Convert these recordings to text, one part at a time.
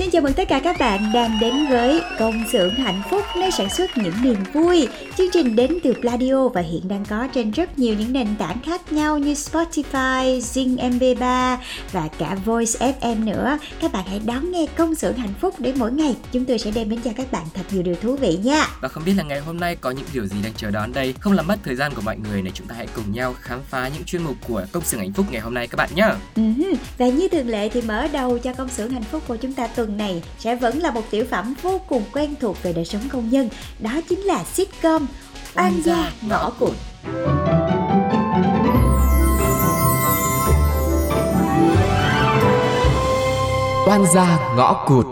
Xin chào mừng tất cả các bạn đang đến với công xưởng hạnh phúc nơi sản xuất những niềm vui. Chương trình đến từ Pladio và hiện đang có trên rất nhiều những nền tảng khác nhau như Spotify, Zing MP3 và cả Voice FM nữa. Các bạn hãy đón nghe công xưởng hạnh phúc để mỗi ngày chúng tôi sẽ đem đến cho các bạn thật nhiều điều thú vị nha. Và không biết là ngày hôm nay có những điều gì đang chờ đón đây Không làm mất thời gian của mọi người này Chúng ta hãy cùng nhau khám phá những chuyên mục của Công xưởng hạnh phúc ngày hôm nay các bạn nhé Uh-huh. Và như thường lệ thì mở đầu cho công xưởng hạnh phúc của chúng ta tuần này sẽ vẫn là một tiểu phẩm vô cùng quen thuộc về đời sống công nhân. Đó chính là sitcom Oan gia ngõ cụt. Oan gia ngõ cụt.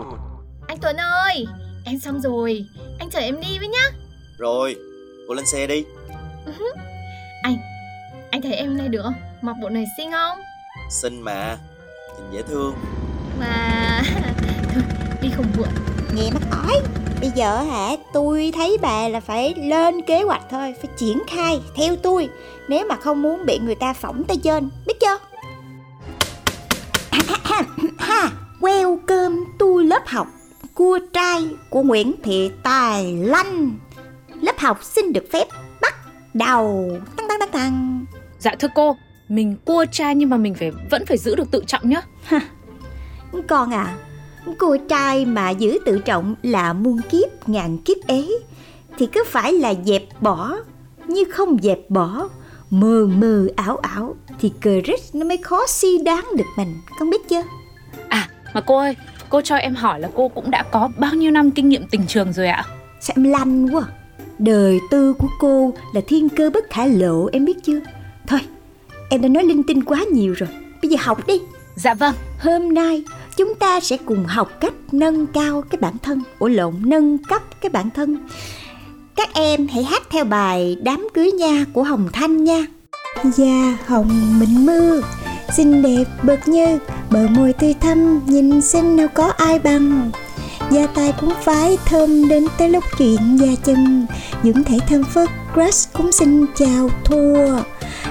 Anh Tuấn ơi, em xong rồi, anh chở em đi với nhá. Rồi, cô lên xe đi Anh thấy em này được không? Mặc bộ này xinh không? Xinh mà Nhìn dễ thương Mà thôi, đi không muộn. Nghe mắt ói. Bây giờ hả, tôi thấy bà là phải lên kế hoạch thôi, phải triển khai theo tôi. Nếu mà không muốn bị người ta phỏng tay trên, biết chưa? ha, welcome to lớp học cua trai của Nguyễn Thị Tài Lanh. Lớp học xin được phép bắt đầu. Tăng tăng tăng tăng. Dạ thưa cô, mình cua trai nhưng mà mình phải vẫn phải giữ được tự trọng nhá. Con à, cô trai mà giữ tự trọng là muôn kiếp ngàn kiếp ấy. Thì cứ phải là dẹp bỏ như không dẹp bỏ. Mờ mờ ảo ảo thì cờ rít nó mới khó si đáng được mình. Con biết chưa? À, mà cô ơi, cô cho em hỏi là cô cũng đã có bao nhiêu năm kinh nghiệm tình trường rồi ạ? sao em lanh quá? Đời tư của cô là thiên cơ bất khả lộ em biết chưa? Thôi em đã nói linh tinh quá nhiều rồi. Bây giờ học đi. Dạ vâng, Hôm nay chúng ta sẽ cùng học cách nâng cao cái bản thân. Ủa lộn, nâng cấp cái bản thân. Các em hãy hát theo bài Đám cưới nha của Hồng Thanh nha. Da hồng mịn mưa Xinh đẹp bật như Bờ môi tươi thắm Nhìn xinh nào có ai bằng. Da tay cũng phải thơm đến tới lúc chuyện da chân Dưỡng thể thơm phức Crush cũng xin chào thua.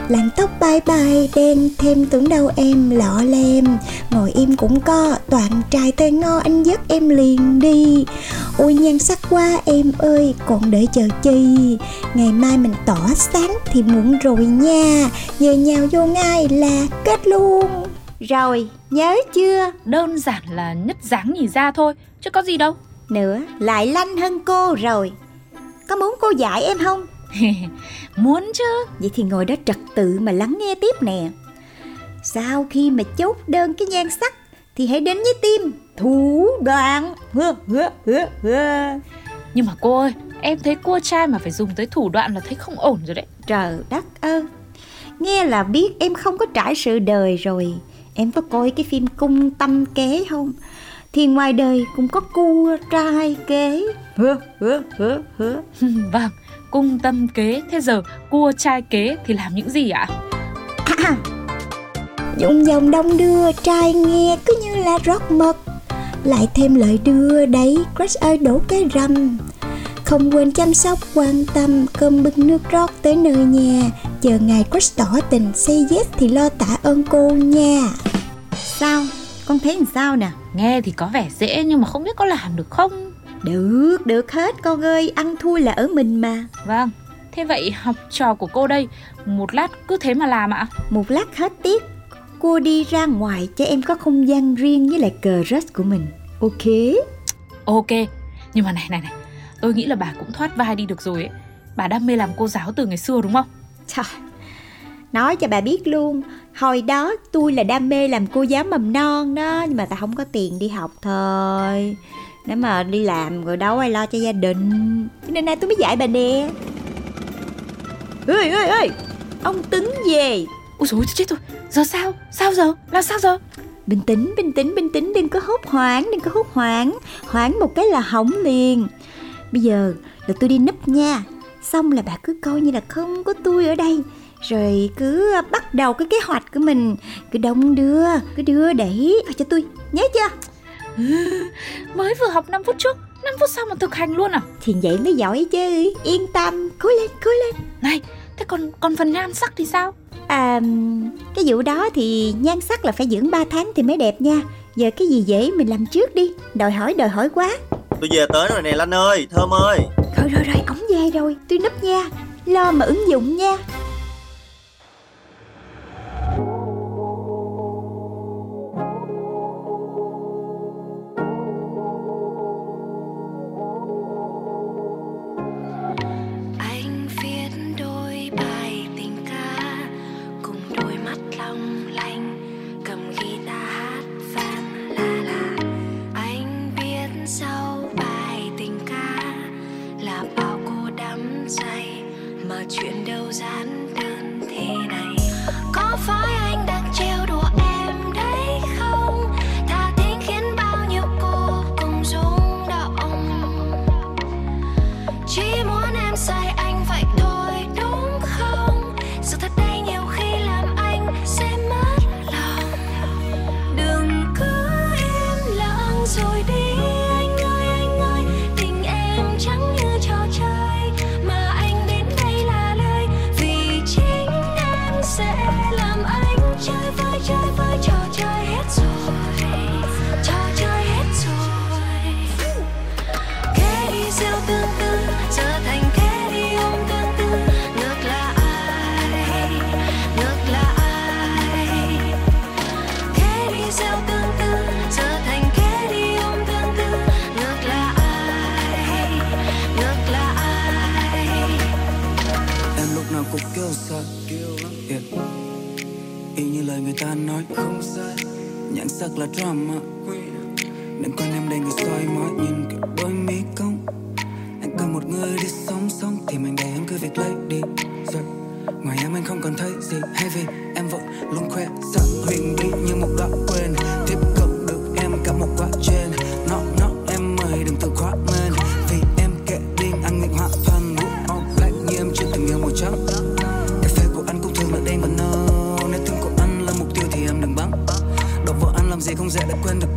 Làn tóc bay bay đen thêm tưởng đâu em lọ lem. Ngồi im cũng có toàn trai tơi ngo anh dắt em liền đi. Ôi nhan sắc quá em ơi còn đợi chờ chi? Ngày mai mình tỏ sáng thì muộn rồi nha. Giờ nhào vô ngay là kết luôn. Rồi nhớ chưa? Đơn giản là nhất dáng nhì ra thôi, chứ có gì đâu. Nữa lại lanh hơn cô rồi. Có muốn cô dạy em không Muốn chứ. Vậy thì ngồi đó trật tự mà lắng nghe tiếp nè Sau khi mà chốt đơn cái nhan sắc Thì hãy đến với tim Thủ đoạn. Nhưng mà cô ơi, em thấy cua trai mà phải dùng tới thủ đoạn là thấy không ổn rồi đấy. Trời đất ơi Nghe là biết em không có trải sự đời rồi Em có coi cái phim cung tâm kế không Thì ngoài đời cũng có cua trai kế hơ, hơ, hơ, hơ. vâng, cung tâm kế, thế giờ cua trai kế thì làm những gì ạ? Dụng dòng đông đưa trai nghe cứ như là rót mật Lại thêm lời đưa đấy Crush ơi đổ cái rầm Không quên chăm sóc quan tâm Cơm bưng nước rót tới nơi nhà Chờ ngày Crush tỏ tình Say yes thì lo tạ ơn cô nha Sao? Con thấy làm sao nè? Nghe thì có vẻ dễ nhưng mà không biết có làm được không? Được, được hết con ơi Ăn thua là ở mình mà Vâng, thế vậy học trò của cô đây một lát cứ thế mà làm ạ? Một lát hết tiết cô đi ra ngoài cho em có không gian riêng với lại crush của mình ok Ok, nhưng mà này này này, tôi nghĩ là bà cũng thoát vai đi được rồi ấy. Bà đam mê làm cô giáo từ ngày xưa đúng không? Trời, nói cho bà biết luôn Hồi đó tôi là đam mê làm cô giáo mầm non đó Nhưng mà ta không có tiền đi học thôi Nếu mà đi làm rồi đâu ai lo cho gia đình. Cho nên nay tôi mới dạy bà nè. Ơi ơi ơi Ông Tính về. Ôi ôi, chết rồi, giờ sao? Sao giờ? Là sao giờ? Bình tĩnh, bình tĩnh, bình tĩnh Đừng có hốt hoảng, đừng có hốt hoảng. Hoảng một cái là hỏng liền. Bây giờ là tôi đi núp nha. Xong là bà cứ coi như là không có tôi ở đây. Rồi cứ bắt đầu cái kế hoạch của mình. Cứ đông đưa, cứ đưa đẩy cho tôi. Nhớ chưa? Mới vừa học 5 phút trước, 5 phút sau mà thực hành luôn à? Thì vậy mới giỏi chứ. Yên tâm, cố lên, cố lên. Này, thế còn còn phần nhan sắc thì sao? À, cái vụ đó thì nhan sắc là phải dưỡng 3 tháng thì mới đẹp nha. Giờ cái gì dễ mình làm trước đi. Đòi hỏi đòi hỏi quá. Tôi về tới rồi nè Lanh ơi, Thơm ơi. Rồi rồi rồi, ổng về rồi. Tôi núp nha. Lo mà ứng dụng nha ơi đi sống sống Thì mình để em cứ việc lấy đi. Rồi Ngoài em anh không còn thấy gì. Hay vì em vội luôn khoe Sợ huyền bí như một đoạn quên. Tiếp cận được em cả một quá trên. Nó nó em mời đừng tự khóa lên Vì em kệ điên, anh nghịch họa phần Vũ all black như em chưa từng yêu màu trắng Cà phê của anh cũng thường là đen và nâu. Nếu thương của anh là mục tiêu thì em đừng bắn. Đọc vợ anh làm gì không dễ đã quên được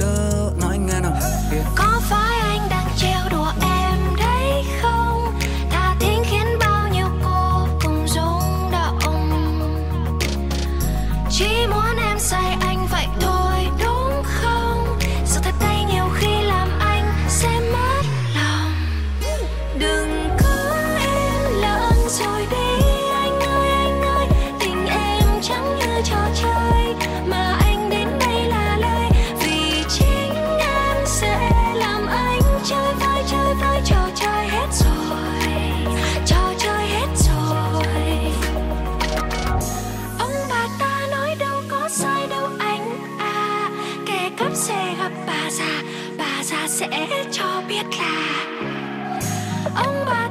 cho biết là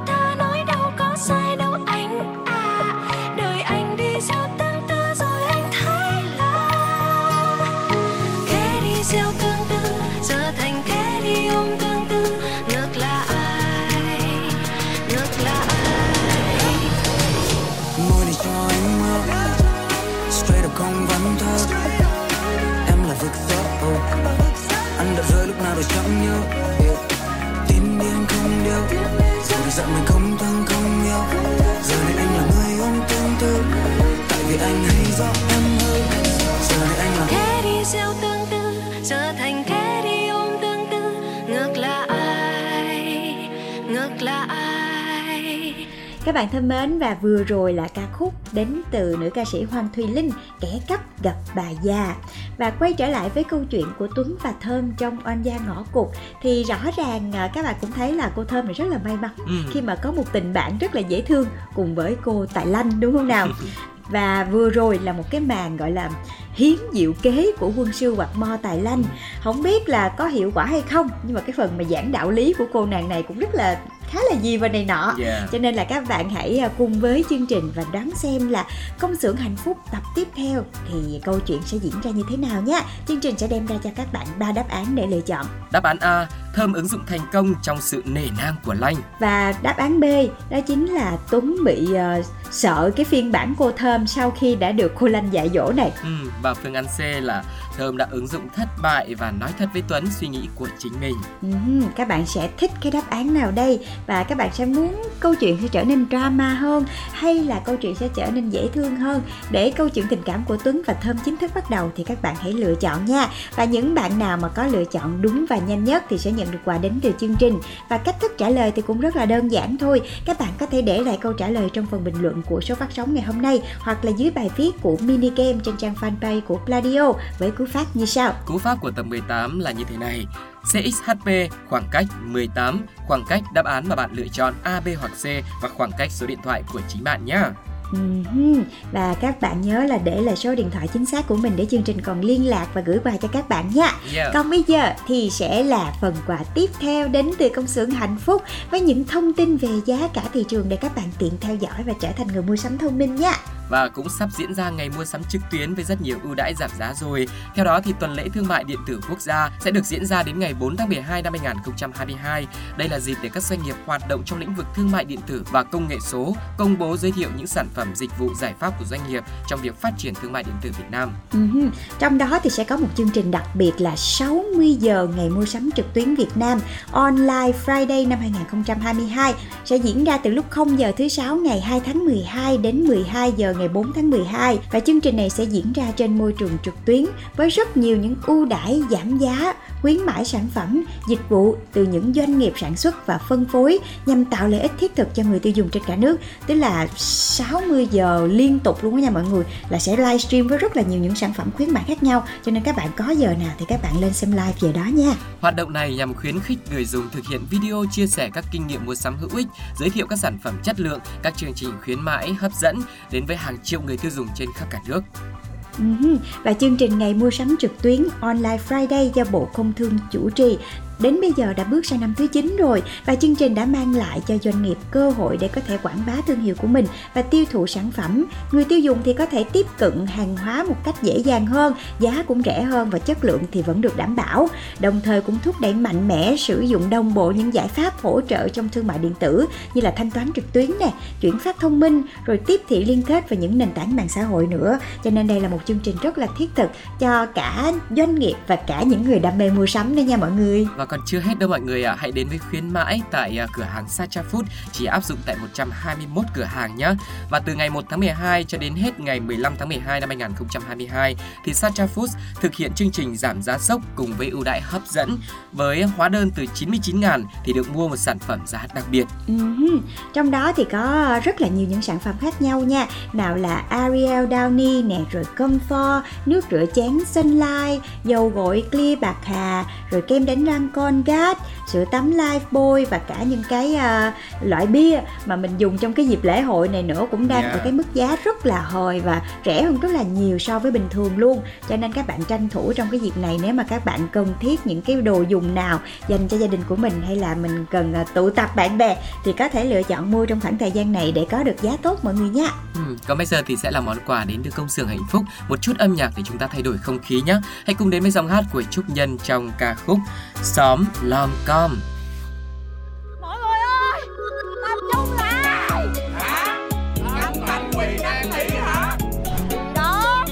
dặn mình không thương, không yêu. Giờ này anh là người ôm tương tư. Tại vì anh hay rõ em hơn. Giờ này anh là Kẻ đi gieo tương tư, Giờ thành kẻ đi ôm tương tư. Ngược lại Ngược lại các bạn thân mến và vừa rồi là ca khúc đến từ nữ ca sĩ Hoàng Thùy Linh Kẻ cắp gặp bà già. Và quay trở lại với câu chuyện của Tuấn và Thơm trong Oan gia ngõ cụt Thì rõ ràng à, các bạn cũng thấy là cô Thơm này rất là may mắn Ừ. Khi mà có một tình bạn rất là dễ thương cùng với cô Tài Lanh đúng không nào? Và vừa rồi là một cái màn gọi là hiến diệu kế của quân sư hoặc mo tài lanh. Không biết là có hiệu quả hay không nhưng mà cái phần mà giảng đạo lý của cô nàng này cũng rất là khá là gì và này nọ Yeah. cho nên là các bạn hãy à, cùng với chương trình và đoán xem là công xưởng hạnh phúc tập tiếp theo thì câu chuyện sẽ diễn ra như thế nào nhé chương trình sẽ đem ra cho các bạn ba đáp án để lựa chọn Đáp án A, Thơm ứng dụng thành công trong sự nể nang của Lanh. và đáp án B đó chính là Tuấn bị ờ, sợ cái phiên bản cô Thơm sau khi đã được cô Lanh dạy dỗ này Ừ, và phương án C là Thơm đã ứng dụng thất bại và nói thật với Tuấn suy nghĩ của chính mình. Các bạn sẽ thích cái đáp án nào đây? Và các bạn sẽ muốn câu chuyện sẽ trở nên drama hơn hay là câu chuyện sẽ trở nên dễ thương hơn? Để câu chuyện tình cảm của Tuấn và Thơm chính thức bắt đầu thì các bạn hãy lựa chọn nha. Và những bạn nào mà có lựa chọn đúng và nhanh nhất thì sẽ nhận được quà đến từ chương trình. Và cách thức trả lời thì cũng rất là đơn giản thôi. Các bạn có thể để lại câu trả lời trong phần bình luận của số phát sóng ngày hôm nay hoặc là dưới bài viết của mini game trên trang fanpage của Pladio với cú pháp như sau Cú pháp của tập 18 là như thế này. CXHP khoảng cách 18, khoảng cách đáp án mà bạn lựa chọn A, B hoặc C và khoảng cách số điện thoại của chính bạn nhé. Và các bạn nhớ là để lại số điện thoại chính xác của mình để chương trình còn liên lạc và gửi quà cho các bạn nha. Yeah. Còn bây giờ thì sẽ là phần quà tiếp theo đến từ công xưởng hạnh phúc với những thông tin về giá cả thị trường để các bạn tiện theo dõi và trở thành người mua sắm thông minh nha. Và cũng sắp diễn ra ngày mua sắm trực tuyến với rất nhiều ưu đãi giảm giá rồi. Theo đó thì tuần lễ thương mại điện tử quốc gia sẽ được diễn ra đến ngày 4 tháng 12 năm 2022. Đây là dịp để các doanh nghiệp hoạt động trong lĩnh vực thương mại điện tử và công nghệ số công bố giới thiệu những sản phẩm dịch vụ giải pháp của doanh nghiệp trong việc phát triển thương mại điện tử Việt Nam. Ừ trong đó thì sẽ có một chương trình đặc biệt là 60 giờ ngày mua sắm trực tuyến Việt Nam Online Friday năm 2022 sẽ diễn ra từ lúc 0 giờ thứ sáu ngày 2 tháng 12 đến 12 giờ ngày 4 tháng 12 và chương trình này sẽ diễn ra trên môi trường trực tuyến với rất nhiều những ưu đãi giảm giá, khuyến mãi sản phẩm, dịch vụ từ những doanh nghiệp sản xuất và phân phối nhằm tạo lợi ích thiết thực cho người tiêu dùng trên cả nước. Tức là 60 giờ liên tục luôn đó nha mọi người là sẽ livestream với rất là nhiều những sản phẩm khuyến mãi khác nhau. Cho nên các bạn có giờ nào thì các bạn lên xem live giờ đó nha. Hoạt động này nhằm khuyến khích người dùng thực hiện video chia sẻ các kinh nghiệm mua sắm hữu ích, giới thiệu các sản phẩm chất lượng, các chương trình khuyến mãi hấp dẫn đến với hàng triệu người tiêu dùng trên khắp cả nước. Ừm, và chương trình ngày mua sắm trực tuyến Online Friday do Bộ Công Thương chủ trì đến bây giờ đã bước sang năm thứ 9 rồi và chương trình đã mang lại cho doanh nghiệp cơ hội để có thể quảng bá thương hiệu của mình và tiêu thụ sản phẩm. Người tiêu dùng thì có thể tiếp cận hàng hóa một cách dễ dàng hơn, giá cũng rẻ hơn và chất lượng thì vẫn được đảm bảo. Đồng thời cũng thúc đẩy mạnh mẽ sử dụng đồng bộ những giải pháp hỗ trợ trong thương mại điện tử như là thanh toán trực tuyến nè, chuyển phát thông minh, rồi tiếp thị liên kết và những nền tảng mạng xã hội nữa. Cho nên đây là một chương trình rất là thiết thực cho cả doanh nghiệp và cả những người đam mê mua sắm đó nha mọi người. Và còn chưa hết đâu mọi người ạ, hãy đến với khuyến mãi tại à, cửa hàng Sacha Food chỉ áp dụng tại 121 cửa hàng nhé. Và từ ngày 1 tháng 12 cho đến hết ngày 15 tháng 12 năm 2022 thì Sacha Food thực hiện chương trình giảm giá sốc cùng với ưu đãi hấp dẫn với hóa đơn từ 99.000 thì được mua một sản phẩm giá đặc biệt. Ừ Trong đó thì có rất là nhiều những sản phẩm khác nhau nha Nào là Ariel Downy nè Rồi Comfort, nước rửa chén Sunlight Dầu gội Clear Bạc Hà Rồi kem đánh răng Colgate Sữa tắm Lifebuoy Và cả những cái à, loại bia Mà mình dùng trong cái dịp lễ hội này nữa Cũng đang Yeah. ở cái mức giá rất là hời Và rẻ hơn rất là nhiều so với bình thường luôn Cho nên các bạn tranh thủ trong cái dịp này Nếu mà các bạn cần thiết những cái đồ dùng nào Dành cho gia đình của mình Hay là mình cần à, tụ tập bạn bè thì có thể lựa chọn mua trong khoảng thời gian này để có được giá tốt mọi người nha. Ừ, còn bây giờ thì sẽ là món quà đến từ công xưởng hạnh phúc Một chút âm nhạc để chúng ta thay đổi không khí nhé Hãy cùng đến với dòng hát của Trúc Nhân trong ca khúc Xóm Lom Com. Mọi người ơi Tập trung lại. Hả? Anh Thành Quỳ đang nghỉ hả? Đó.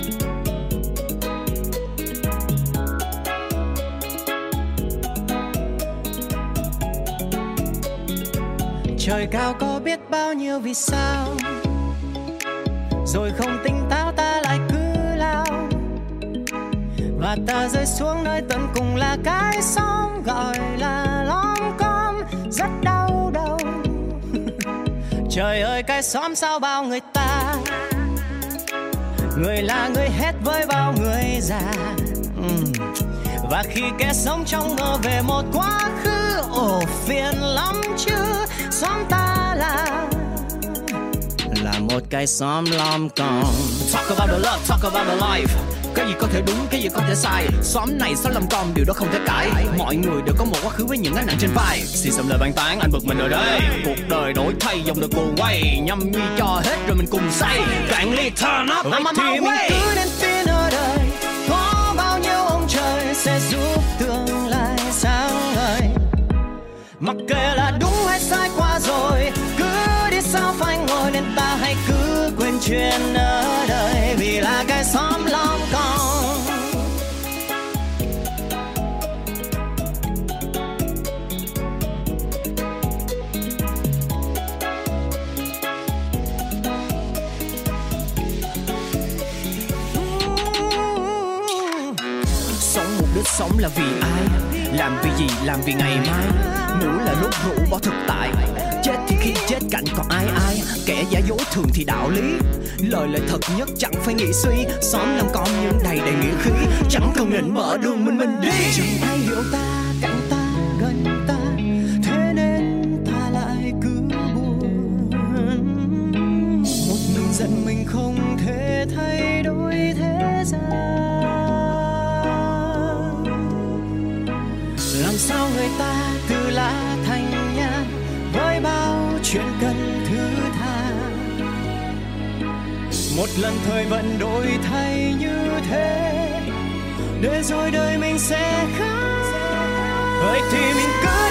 Trời cao có biết bao nhiêu vì sao? Rồi không táo ta Và ta rơi xuống nơi tận cùng là cái xóm Gọi là lom com. Rất đau đầu. Trời ơi, cái xóm sao bao người ta? Người là người hết với bao người già. Và khi kẻ sống trong mơ về một quá khứ, ồ, phiền lắm chứ. Xóm ta là là một cái xóm lom com. Talk about the love, talk about the life cái gì có thể đúng cái gì có thể sai. Xóm này xóm lầm con điều đó không thể cãi. Mọi người đều có một quá khứ với những gánh nặng trên vai. Xì xầm lời bàn tán anh bực mình ở đây cuộc đời đổi thay dòng đời cuồng quay. Nhâm nhi cho hết rồi mình cùng say. Cạn ly turn up I'm on my way. cứ đến tin ở đời có bao nhiêu ông trời sẽ giúp tương lai sáng ngời. Mặc kệ là đúng hay sai qua rồi cứ đi sao phải ngồi nên ta hãy cứ quên chuyện ở là vì ai? Làm vì gì? Làm vì ngày mai. Ngủ là lúc rủ bỏ thực tại. Chết thì khi chết cạnh còn ai ai. Kẻ giả dối thường thì đạo lý. Lời là thật nhất chẳng phải nghĩ suy. Xóm làm con nhưng đầy đầy nghĩa khí. Chẳng cần nịnh mở đường mình mình đi. Chẳng ai hiểu ta? Lần thời vận đổi thay như thế, để rồi đời mình sẽ khác. Vậy thì mình cứ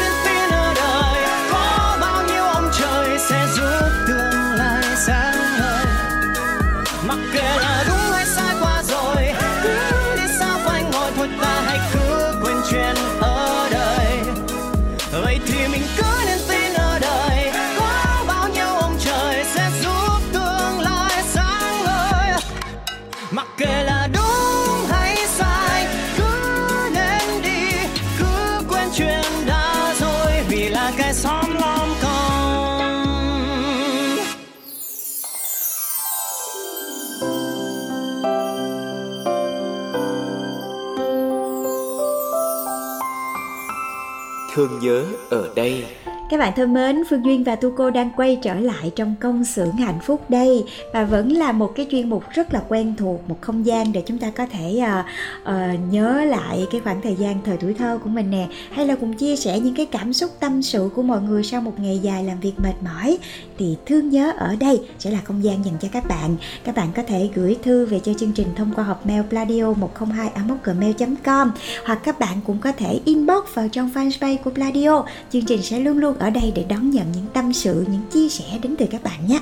Thương nhớ ở đây. Các bạn thân mến, Phương Duyên và Tu Cô đang quay trở lại trong công xưởng hạnh phúc đây và vẫn là một cái chuyên mục rất là quen thuộc, một không gian để chúng ta có thể uh, uh, nhớ lại cái khoảng thời gian thời tuổi thơ của mình nè, hay là cùng chia sẻ những cái cảm xúc tâm sự của mọi người sau một ngày dài làm việc mệt mỏi. Thì thương nhớ ở đây sẽ là không gian dành cho các bạn. Các bạn có thể gửi thư về cho chương trình thông qua hộp mail pladio 102 gmail.com hoặc các bạn cũng có thể inbox vào trong fanpage của Pladio. Chương trình sẽ luôn luôn ở đây để đón nhận những tâm sự, những chia sẻ đến từ các bạn nhé.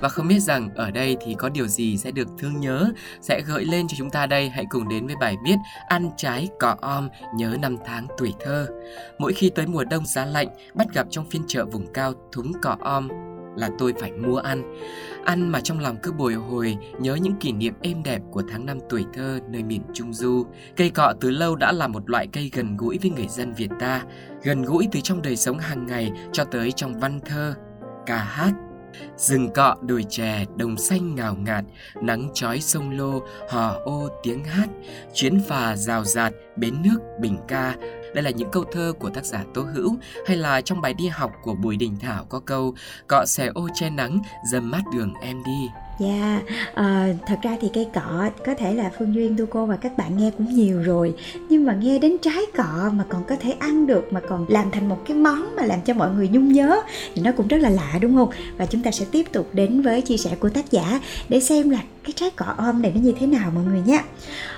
Và không biết rằng ở đây thì có điều gì sẽ được thương nhớ, sẽ gợi lên cho chúng ta đây. Hãy cùng đến với bài viết Ăn trái cỏ om nhớ năm tháng tuổi thơ. Mỗi khi tới mùa đông giá lạnh, bắt gặp trong phiên chợ vùng cao thúng cỏ om là tôi phải mua ăn. Ăn mà trong lòng cứ bồi hồi nhớ những kỷ niệm êm đẹp của tháng năm tuổi thơ nơi miền Trung Du. Cây cọ từ lâu đã là một loại cây gần gũi với người dân Việt ta, gần gũi từ trong đời sống hàng ngày cho tới trong văn thơ, ca hát Rừng cọ đồi chè, đồng xanh ngào ngạt, nắng chói sông lô, hò ô tiếng hát, chuyến phà rào rạt, bến nước bình ca. Đây là những câu thơ của tác giả Tố Hữu hay là trong bài đi học của Bùi Đình Thảo có câu Cọ xẻ ô che nắng, dầm mát đường em đi. Dạ, à, thật ra thì cây cọ có thể là Phương Duyên, Tu Cô và các bạn nghe cũng nhiều rồi Nhưng mà nghe đến trái cọ mà còn có thể ăn được Mà còn làm thành một cái món mà làm cho mọi người nhung nhớ Thì nó cũng rất là lạ đúng không? Và chúng ta sẽ tiếp tục đến với chia sẻ của tác giả Để xem là cái trái cọ ôm này nó như thế nào mọi người nhé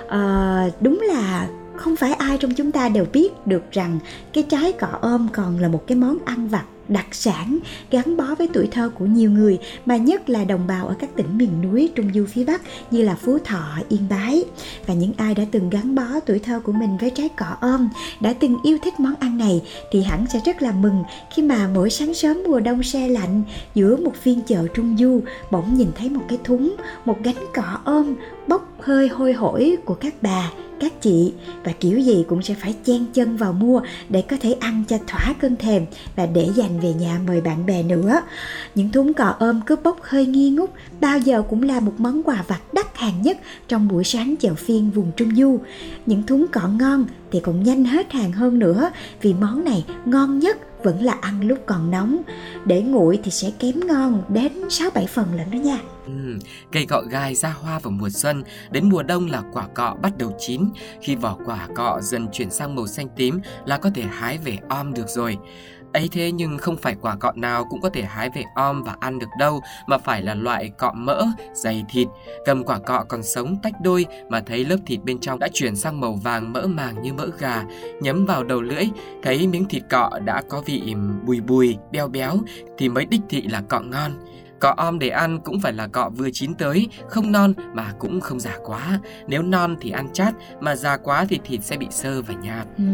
uh, Đúng là không phải ai trong chúng ta đều biết được rằng cái trái cọ ôm còn là một cái món ăn vặt đặc sản, gắn bó với tuổi thơ của nhiều người, mà nhất là đồng bào ở các tỉnh miền núi trung du phía bắc như là phú thọ, yên bái. Và những ai đã từng gắn bó tuổi thơ của mình với trái cỏ ôm đã từng yêu thích món ăn này, thì hẳn sẽ rất là mừng khi mà mỗi sáng sớm mùa đông se lạnh, giữa một phiên chợ trung du, bỗng nhìn thấy một cái thúng, một gánh cỏ ôm bốc hơi hôi hổi của các bà, các chị. Và kiểu gì cũng sẽ phải chen chân vào mua để có thể ăn cho thỏa cơn thèm và để dành về nhà mời bạn bè nữa. Những thúng cò ôm cướp bốc hơi nghi ngút bao giờ cũng là một món quà vặt đắt hàng nhất trong buổi sáng chợ phiên vùng Trung Du. Những thúng cọ ngon thì còn nhanh hết hàng hơn nữa vì món này ngon nhất vẫn là ăn lúc còn nóng. Để nguội thì sẽ kém ngon đến 6-7 phần lận đó nha. Ừ, cây cọ gai ra hoa vào mùa xuân, đến mùa đông là quả cọ bắt đầu chín. Khi vỏ quả cọ dần chuyển sang màu xanh tím là có thể hái về om được rồi ấy thế nhưng không phải quả cọ nào cũng có thể hái về om và ăn được đâu mà phải là loại cọ mỡ, dày thịt. Cầm quả cọ còn sống tách đôi mà thấy lớp thịt bên trong đã chuyển sang màu vàng mỡ màng như mỡ gà. Nhấm vào đầu lưỡi, thấy miếng thịt cọ đã có vị bùi bùi, béo béo thì mới đích thị là cọ ngon. Cọ om để ăn cũng phải là cọ vừa chín tới, không non mà cũng không già quá. Nếu non thì ăn chát, mà già quá thì thịt sẽ bị sơ và nhạt. Ừ,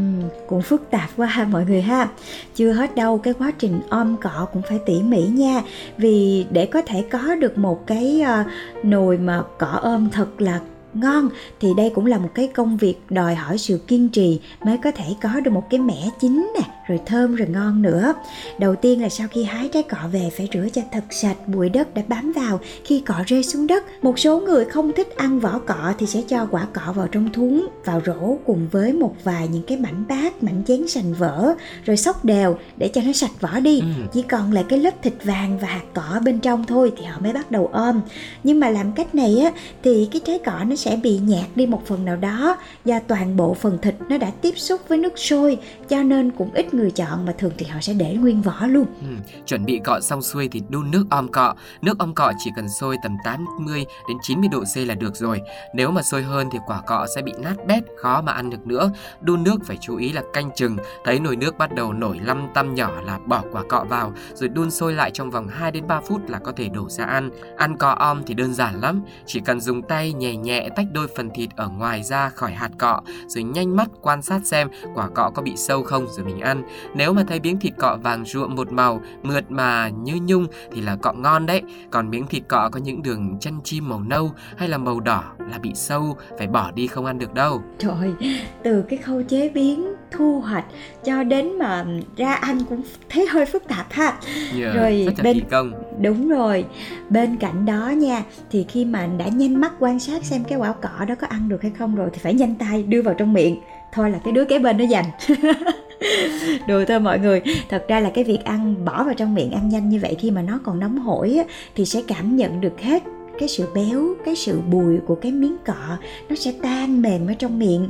cũng phức tạp quá ha mọi người ha. Chưa hết đâu, cái quá trình om cọ cũng phải tỉ mỉ nha. Vì để có thể có được một cái uh, nồi mà cọ ôm thật là ngon thì đây cũng là một cái công việc đòi hỏi sự kiên trì mới có thể có được một cái mẻ chín nè rồi thơm rồi ngon nữa. Đầu tiên là sau khi hái trái cọ về phải rửa cho thật sạch bụi đất đã bám vào. Khi cọ rơi xuống đất một số người không thích ăn vỏ cọ thì sẽ cho quả cọ vào trong thúng vào rổ cùng với một vài những cái mảnh bát mảnh chén sành vỡ rồi xóc đều để cho nó sạch vỏ đi. Ừ. chỉ còn lại cái lớp thịt vàng và hạt cọ bên trong thôi thì họ mới bắt đầu ôm nhưng mà làm cách này á thì cái trái cọ nó sẽ bị nhạt đi một phần nào đó do toàn bộ phần thịt nó đã tiếp xúc với nước sôi cho nên cũng ít người chọn mà thường thì họ sẽ để nguyên vỏ luôn. Ừ, chuẩn bị cọ xong xuôi thì đun nước om cọ. Nước om cọ chỉ cần sôi tầm 80 đến 90 độ C là được rồi. Nếu mà sôi hơn thì quả cọ sẽ bị nát bét khó mà ăn được nữa. Đun nước phải chú ý là canh chừng thấy nồi nước bắt đầu nổi lăm tăm nhỏ là bỏ quả cọ vào rồi đun sôi lại trong vòng 2 đến 3 phút là có thể đổ ra ăn. Ăn cọ om thì đơn giản lắm chỉ cần dùng tay nhẹ nhẹ tách đôi phần thịt ở ngoài ra khỏi hạt cọ rồi nhanh mắt quan sát xem quả cọ có bị sâu không rồi mình ăn nếu mà thấy miếng thịt cọ vàng ruộm một màu, mượt mà như nhung thì là cọ ngon đấy. Còn miếng thịt cọ có những đường chân chim màu nâu hay là màu đỏ là bị sâu, phải bỏ đi không ăn được đâu. Trời, từ cái khâu chế biến, thu hoạch cho đến mà ra ăn cũng thấy hơi phức tạp ha. Yeah, rồi rất bên công. Đúng rồi. Bên cạnh đó nha, thì khi mà đã nhanh mắt quan sát xem cái quả cọ đó có ăn được hay không rồi thì phải nhanh tay đưa vào trong miệng thôi là cái đứa kế bên nó dành đùa thôi mọi người thật ra là cái việc ăn bỏ vào trong miệng ăn nhanh như vậy khi mà nó còn nóng hổi á, thì sẽ cảm nhận được hết cái sự béo, cái sự bùi của cái miếng cọ nó sẽ tan mềm ở trong miệng.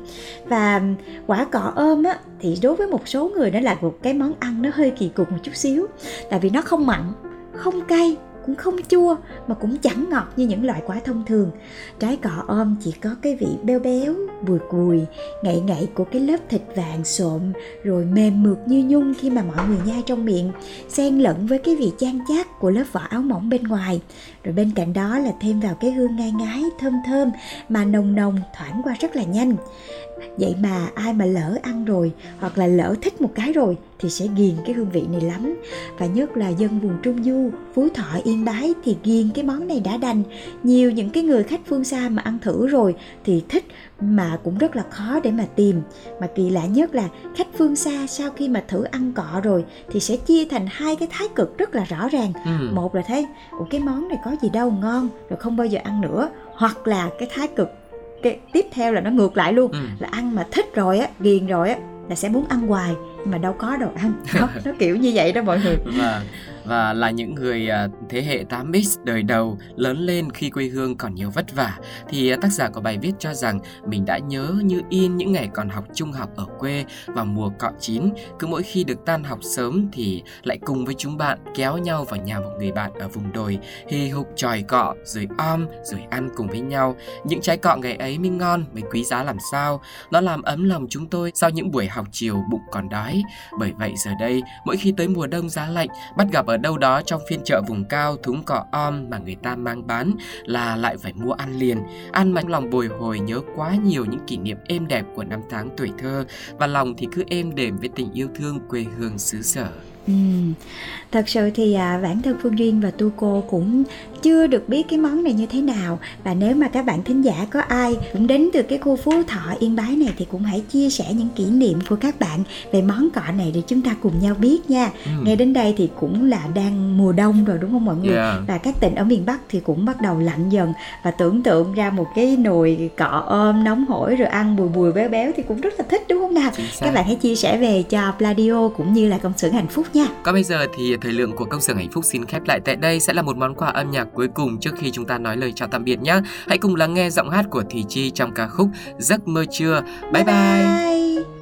Và quả cọ ôm á, thì đối với một số người nó là một cái món ăn nó hơi kỳ cục một chút xíu. Tại vì nó không mặn, không cay, cũng không chua, mà cũng chẳng ngọt như những loại quả thông thường. Trái cọ ôm chỉ có cái vị béo béo, bùi cùi, ngậy ngậy của cái lớp thịt vàng xộm rồi mềm mượt như nhung khi mà mọi người nhai trong miệng, xen lẫn với cái vị chan chát của lớp vỏ áo mỏng bên ngoài rồi bên cạnh đó là thêm vào cái hương ngai ngái, thơm thơm mà nồng nồng, thoảng qua rất là nhanh. Vậy mà ai mà lỡ ăn rồi hoặc là lỡ thích một cái rồi thì sẽ ghiền cái hương vị này lắm. Và nhất là dân vùng trung du, phú thọ, yên bái thì ghiền cái món này đã đành. Nhiều những cái người khách phương xa mà ăn thử rồi thì thích mà cũng rất là khó để mà tìm. Mà kỳ lạ nhất là khách phương xa sau khi mà thử ăn cọ rồi thì sẽ chia thành hai cái thái cực rất là rõ ràng. Ừ. một là thấy Ủa cái món này có gì đâu ngon rồi không bao giờ ăn nữa. Hoặc là cái thái cực cái tiếp theo là nó ngược lại luôn ừ. là ăn mà thích rồi á ghiền rồi á là sẽ muốn ăn hoài mà đâu có đâu ăn. Nó, nó kiểu như vậy đó mọi người. Và và là những người à, thế hệ 8X đời đầu lớn lên khi quê hương còn nhiều vất vả. Thì à, tác giả của bài viết cho rằng mình đã nhớ như in những ngày còn học trung học ở quê vào mùa cọ chín. Cứ mỗi khi được tan học sớm thì lại cùng với chúng bạn kéo nhau vào nhà một người bạn ở vùng đồi, hì hục tròi cọ rồi om rồi ăn cùng với nhau. Những trái cọ ngày ấy mới ngon, mới quý giá làm sao. Nó làm ấm lòng chúng tôi sau những buổi học chiều bụng còn đói. Bởi vậy giờ đây, mỗi khi tới mùa đông giá lạnh, bắt gặp ở ở đâu đó trong phiên chợ vùng cao thúng cỏ om mà người ta mang bán là lại phải mua ăn liền. Ăn mà lòng bồi hồi nhớ quá nhiều những kỷ niệm êm đẹp của năm tháng tuổi thơ. Và lòng thì cứ êm đềm với tình yêu thương quê hương xứ sở. Ừ. Thật sự thì à, bản thân Phương Duyên và Tu Cô cũng chưa được biết cái món này như thế nào và nếu mà các bạn thính giả có ai cũng đến từ cái khu Phú Thọ Yên Bái này thì cũng hãy chia sẻ những kỷ niệm của các bạn về món cọ này để chúng ta cùng nhau biết nha. Ừ. Nghe đến đây thì cũng là đang mùa đông rồi đúng không mọi người? Yeah. Và các tỉnh ở miền Bắc thì cũng bắt đầu lạnh dần và tưởng tượng ra một cái nồi cọ ôm nóng hổi rồi ăn bùi bùi béo béo thì cũng rất là thích đúng không nào? Các bạn hãy chia sẻ về cho Pladio cũng như là công xưởng hạnh phúc nha. Còn bây giờ thì thời lượng của công xưởng hạnh phúc xin khép lại tại đây sẽ là một món quà âm nhạc cuối cùng trước khi chúng ta nói lời chào tạm biệt nhé. Hãy cùng lắng nghe giọng hát của Thủy Chi trong ca khúc Giấc mơ trưa. Bye bye. bye. em